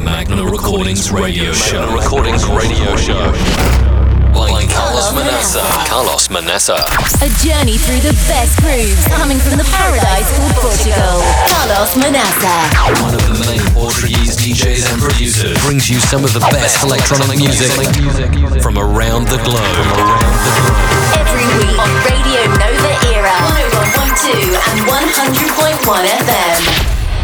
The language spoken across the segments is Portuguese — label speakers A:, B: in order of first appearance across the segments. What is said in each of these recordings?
A: The Magna Recordings Radio Show. Magna Recordings Radio Show. By Carlos Manessa. Carlos Manessa.
B: A journey through the best grooves coming from the paradise called Portugal. Carlos Manessa.
A: One of the main Portuguese DJs and producers brings you some of the best electronic music from around the globe.
B: Every week on Radio Nova Era. 101.2 and 100.1 FM.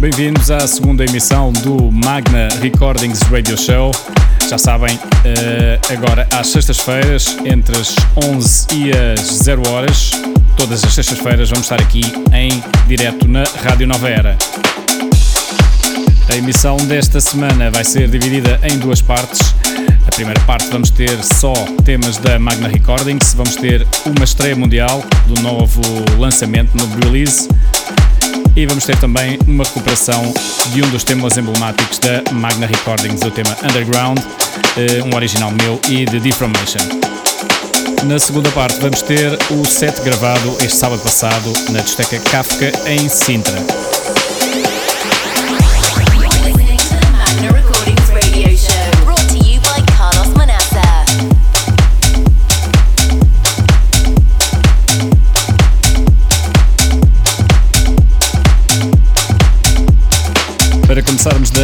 C: Bem-vindos à segunda emissão do Magna Recordings Radio Show. Já sabem, eh, agora às sextas-feiras, entre as 11 e as 0 horas, todas as sextas-feiras, vamos estar aqui em direto na Rádio Nova Era. A emissão desta semana vai ser dividida em duas partes. A primeira parte vamos ter só temas da Magna Recordings, vamos ter uma estreia mundial do novo lançamento, no release e vamos ter também uma recuperação de um dos temas emblemáticos da Magna Recordings, o tema Underground, eh, um original meu e de Deformation. Na segunda parte vamos ter o set gravado este sábado passado na discoteca Kafka em Sintra.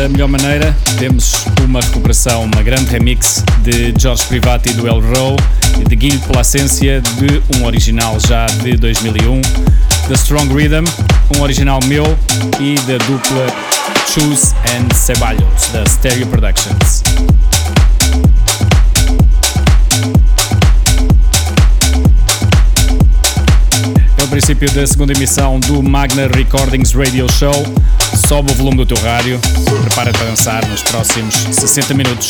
C: Da melhor maneira, temos uma recuperação, uma grande remix de Jorge Privati do El Row de Guilherme Placência de um original já de 2001, The Strong Rhythm, um original meu e da dupla Choose and Ceballos, da Stereo Productions. É o princípio da segunda emissão do Magna Recordings Radio Show. Sobe o volume do teu rádio, prepara-te para dançar nos próximos 60 minutos.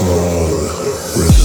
D: This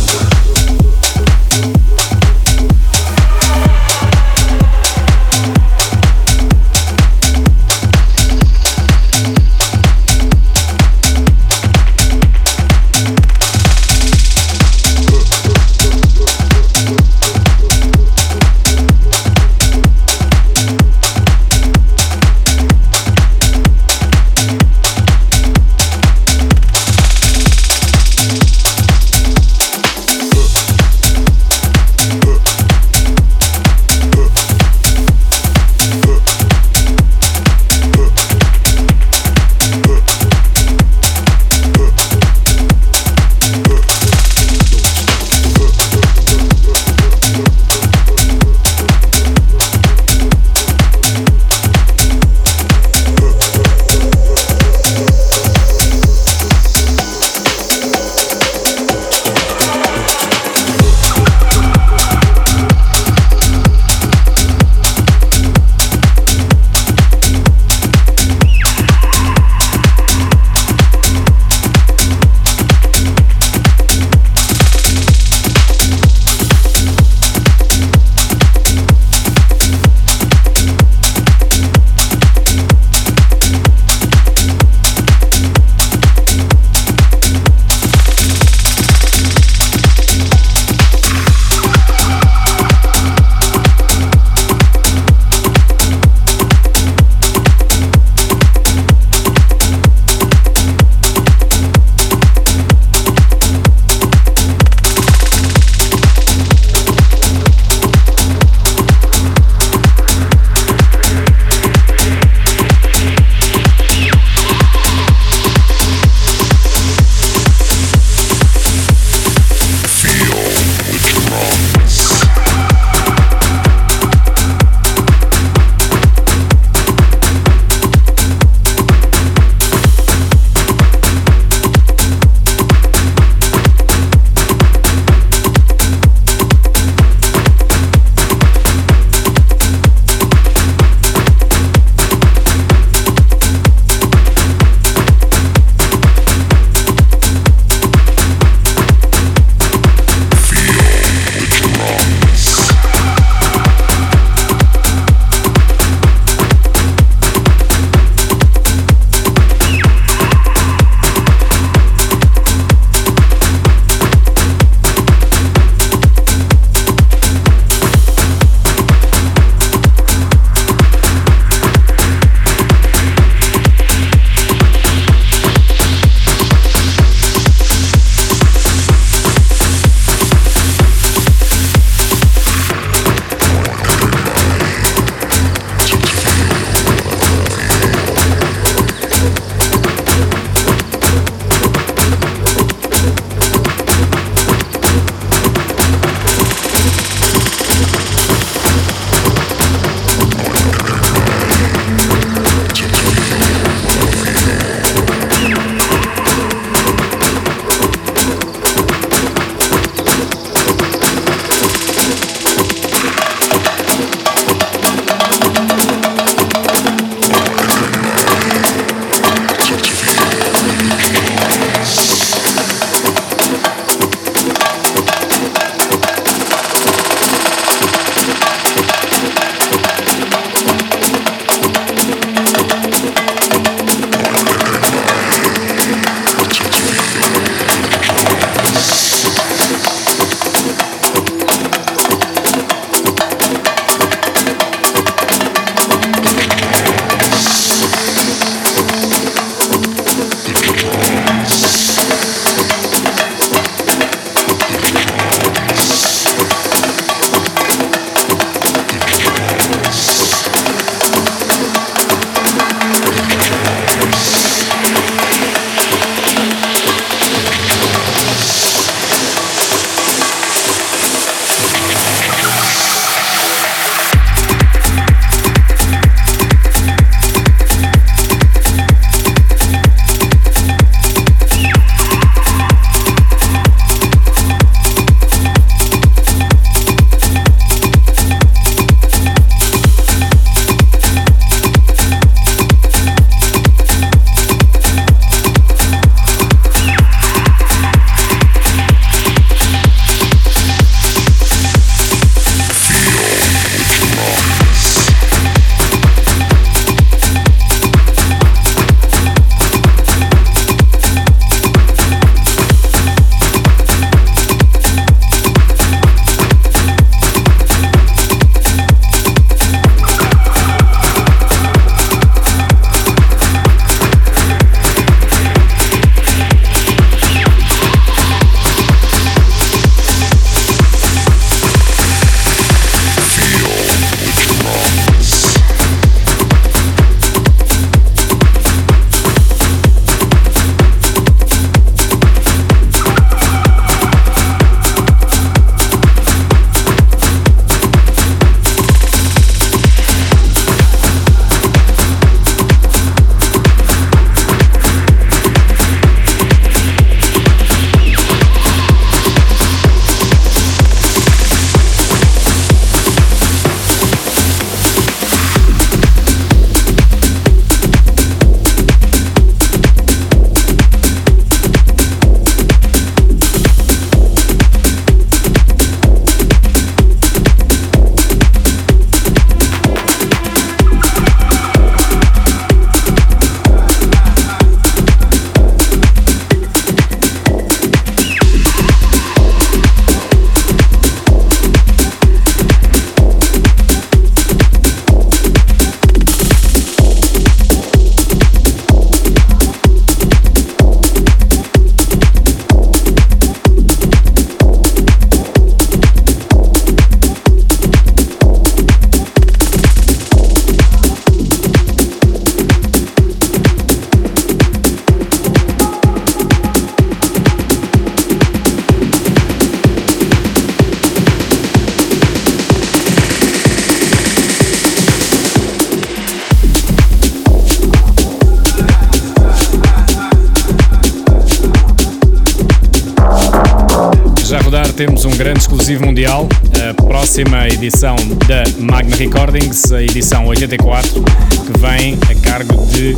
C: exclusivo mundial. A próxima edição da Magna Recordings, a edição 84, que vem a cargo de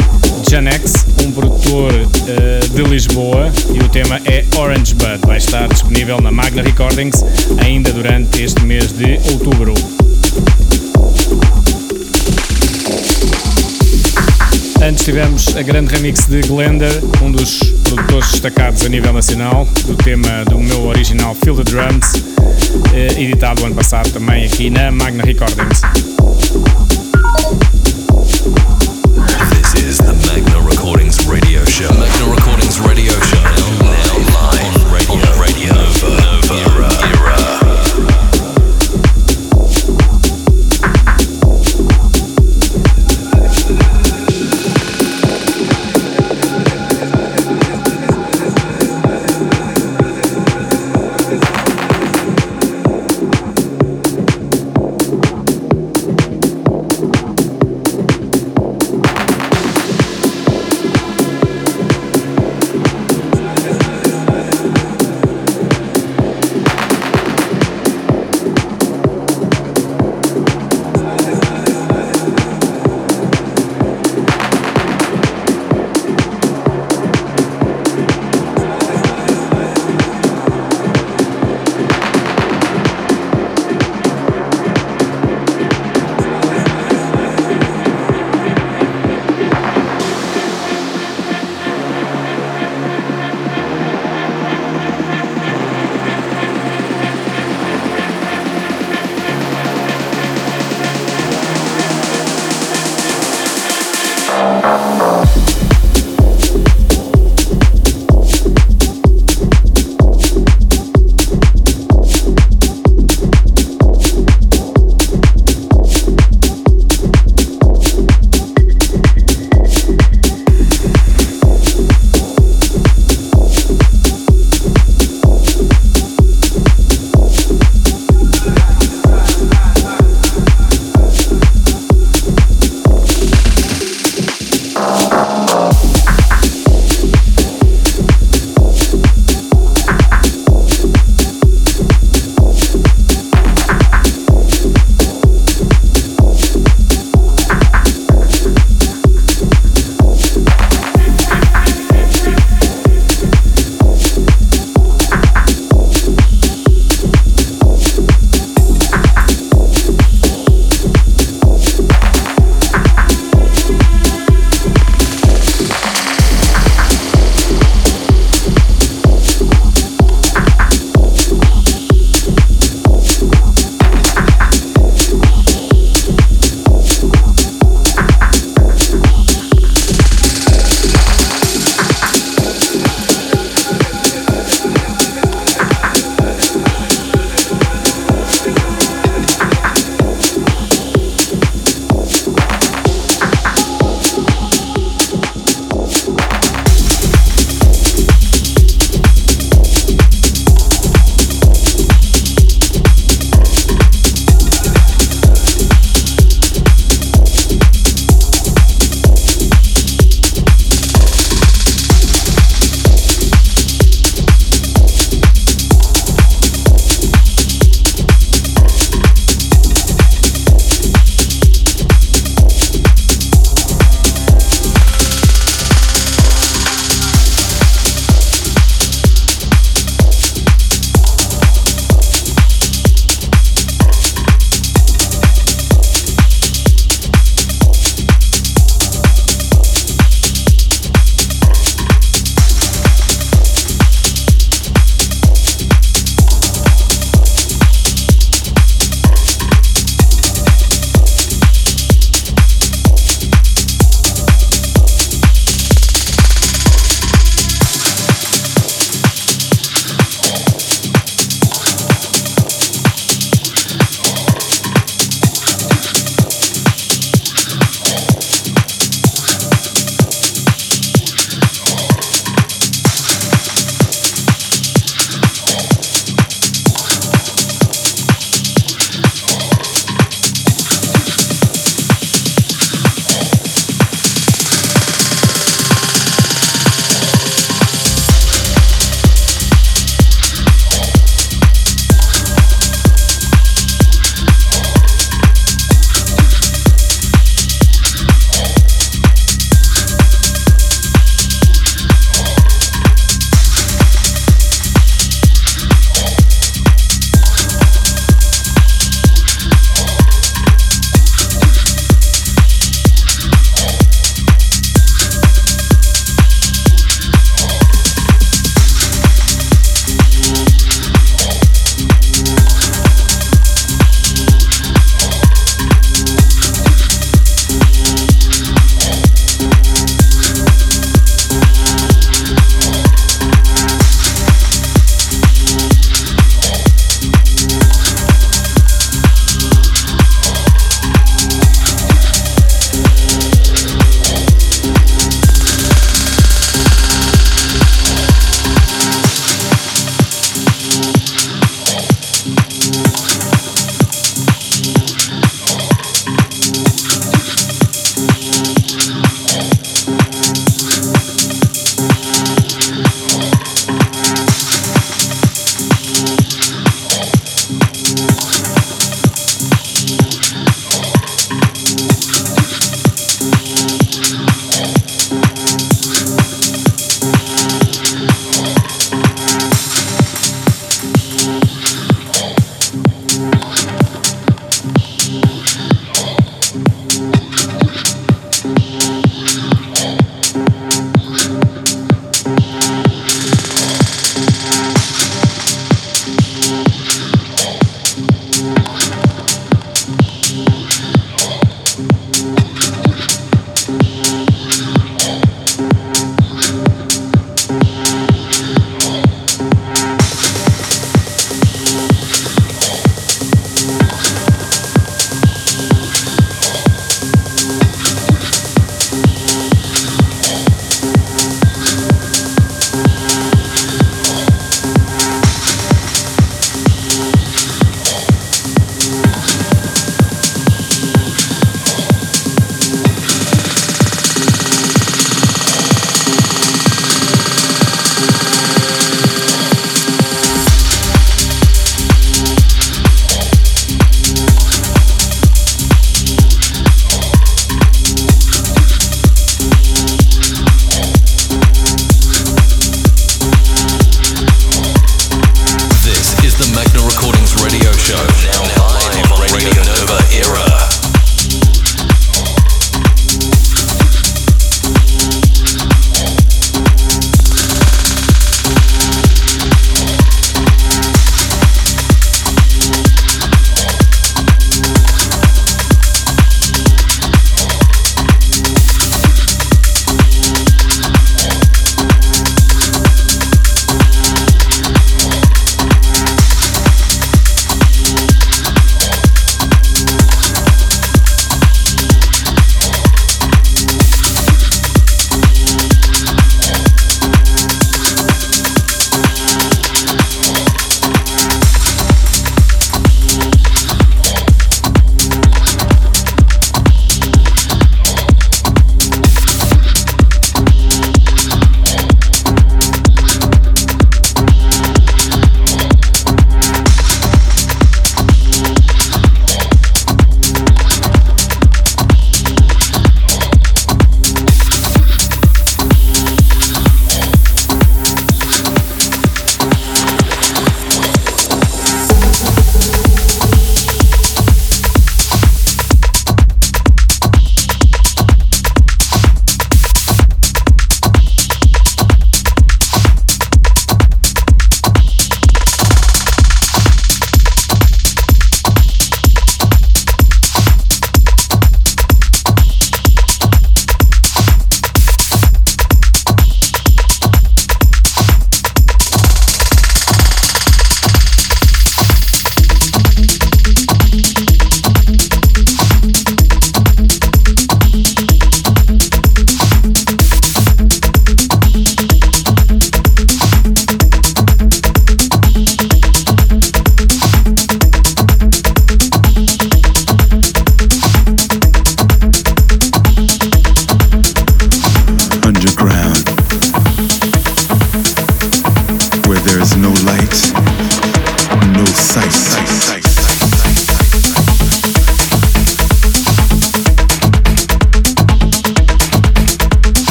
C: Janex, um produtor uh, de Lisboa, e o tema é Orange Bud. Vai estar disponível na Magna Recordings ainda durante este mês de outubro. Antes tivemos a grande remix de Glender, um dos produtores destacados a nível nacional, do tema do meu original Feel the Drums, editado ano passado também aqui na Magna Recordings.
A: This is the Magna Recordings Radio Show.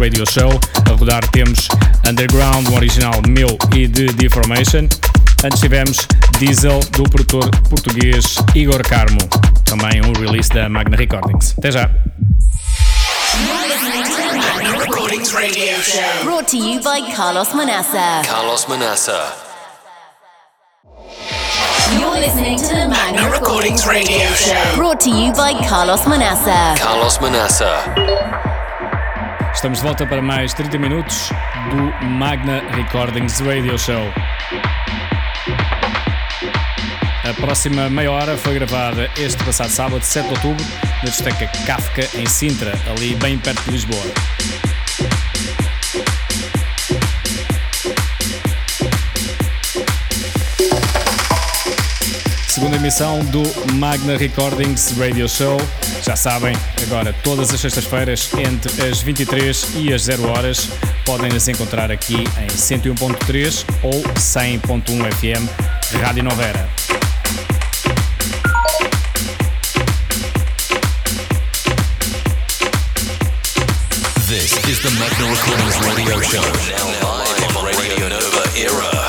A: Radio Show.
C: A rodar temos Underground, um original meu e de Deformation. Antes tivemos Diesel, do produtor português Igor Carmo. Também um release da Magna Recordings. Até já!
A: Recordings Radio Show.
B: Brought to you by Carlos Manassa.
A: Carlos Manassa.
B: You're listening to the Magna
A: Recordings Radio Show.
B: Brought to you by Carlos Manassa.
A: Carlos Manassa.
C: Estamos de volta para mais 30 minutos do Magna Recordings Radio Show. A próxima meia hora foi gravada este passado sábado, 7 de outubro, na discoteca Kafka, em Sintra, ali bem perto de Lisboa. Segunda emissão do Magna Recordings Radio Show. Já sabem, agora todas as sextas-feiras, entre as 23 e as 0 horas, podem nos encontrar aqui em 101.3 ou 100.1 FM, Rádio Novera.
A: This is the Magna Recordings Radio Show. Now live on Radio Nova Era.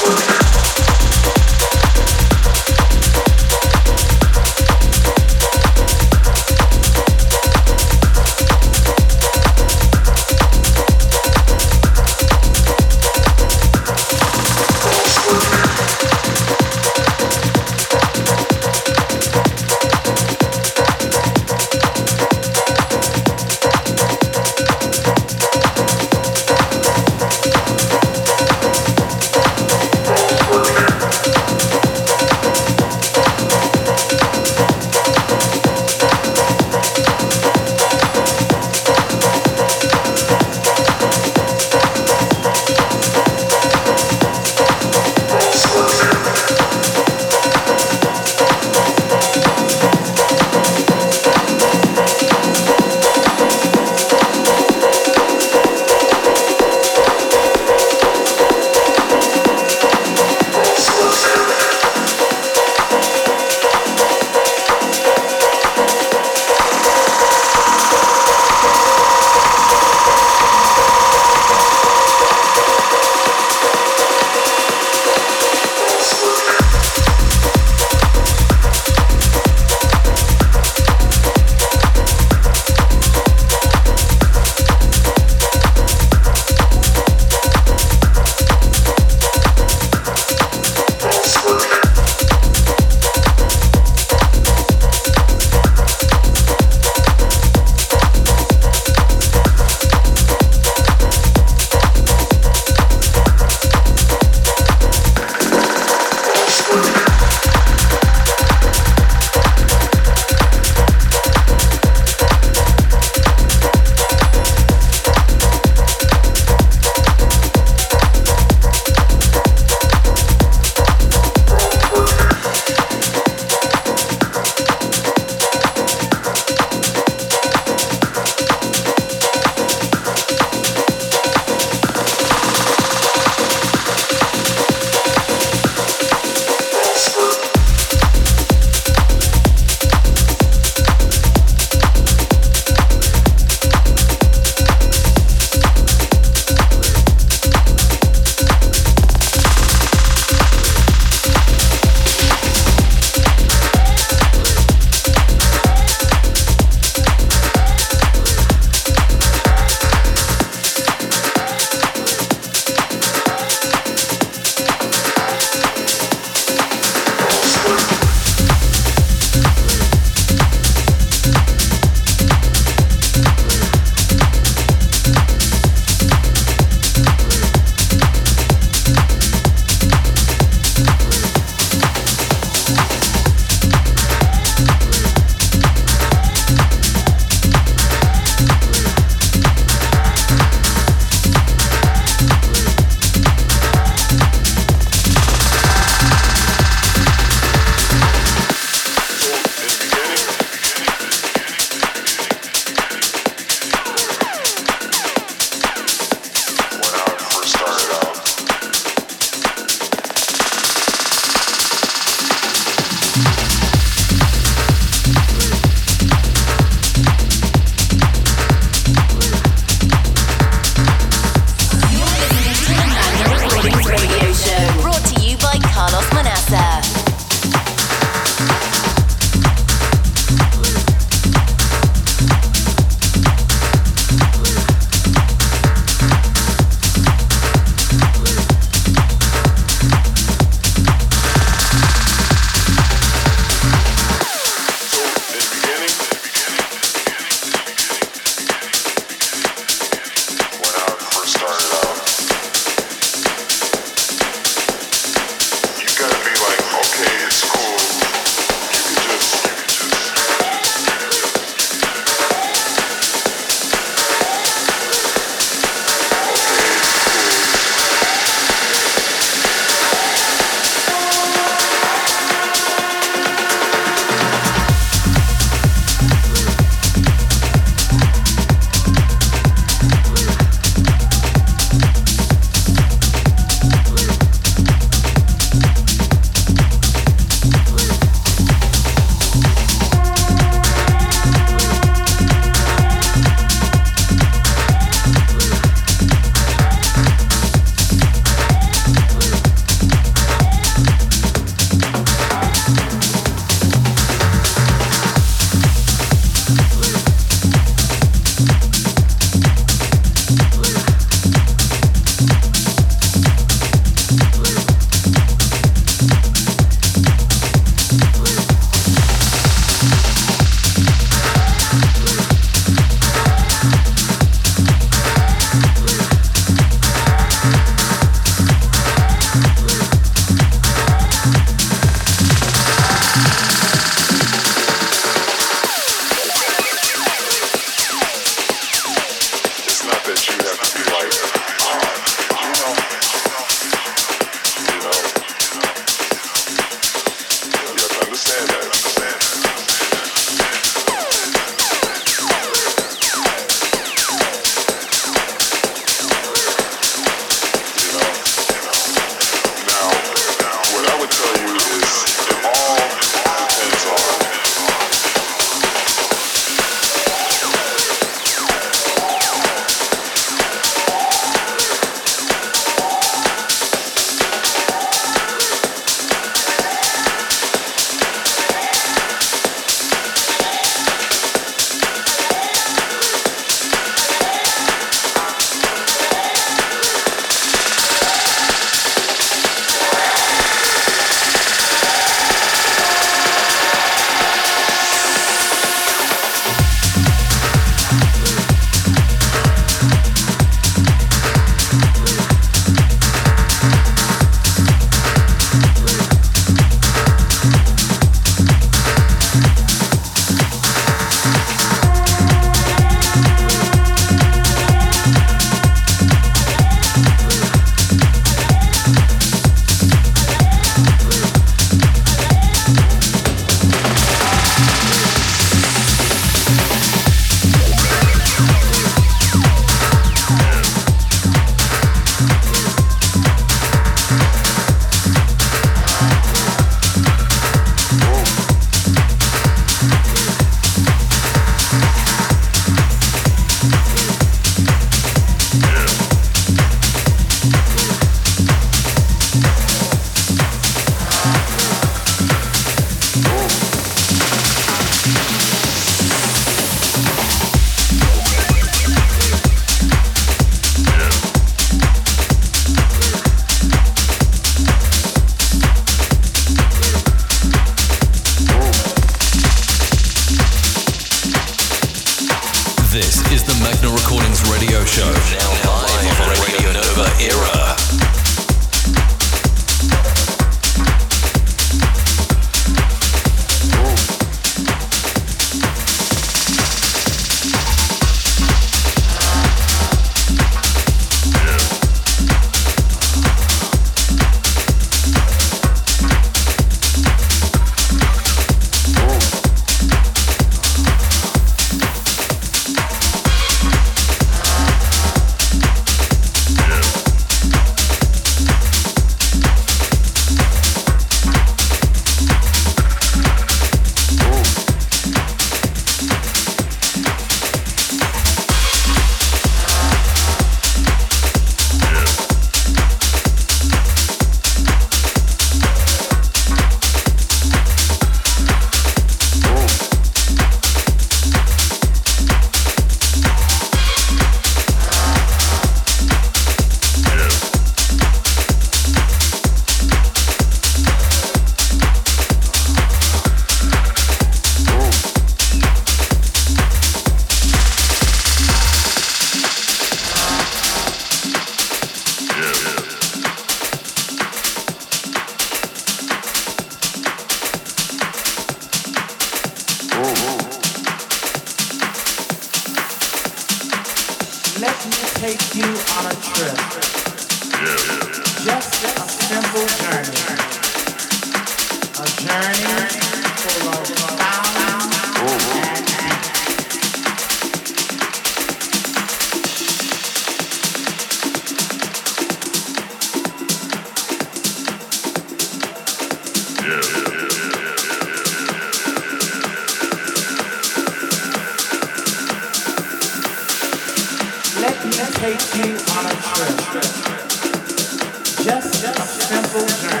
C: Just, just simple.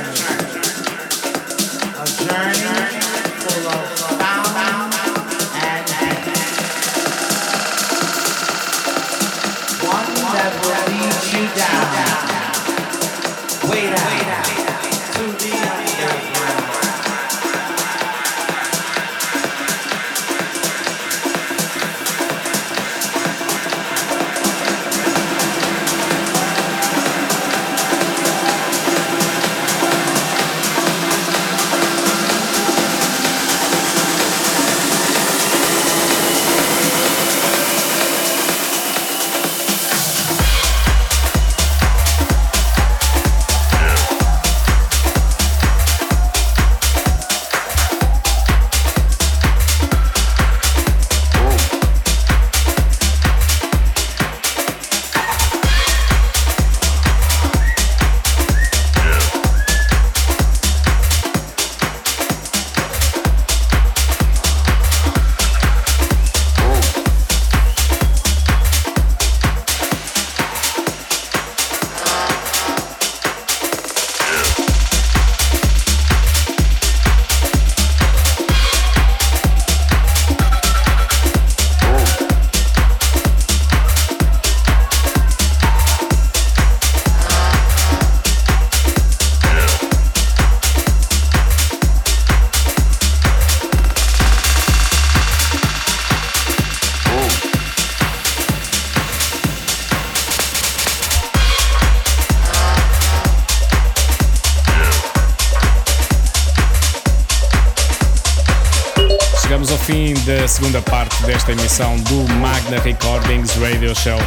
C: Desta emissão do Magna Recordings Radio Show.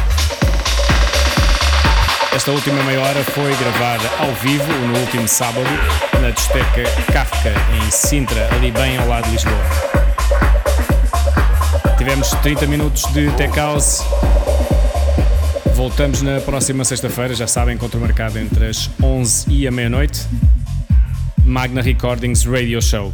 C: Esta última meia hora foi gravada ao vivo no último sábado na discoteca Kafka em Sintra, ali bem ao lado de Lisboa. Tivemos 30 minutos de Tech House. Voltamos na próxima sexta-feira, já sabem, encontro marcado entre as 11 e a meia-noite. Magna Recordings Radio Show.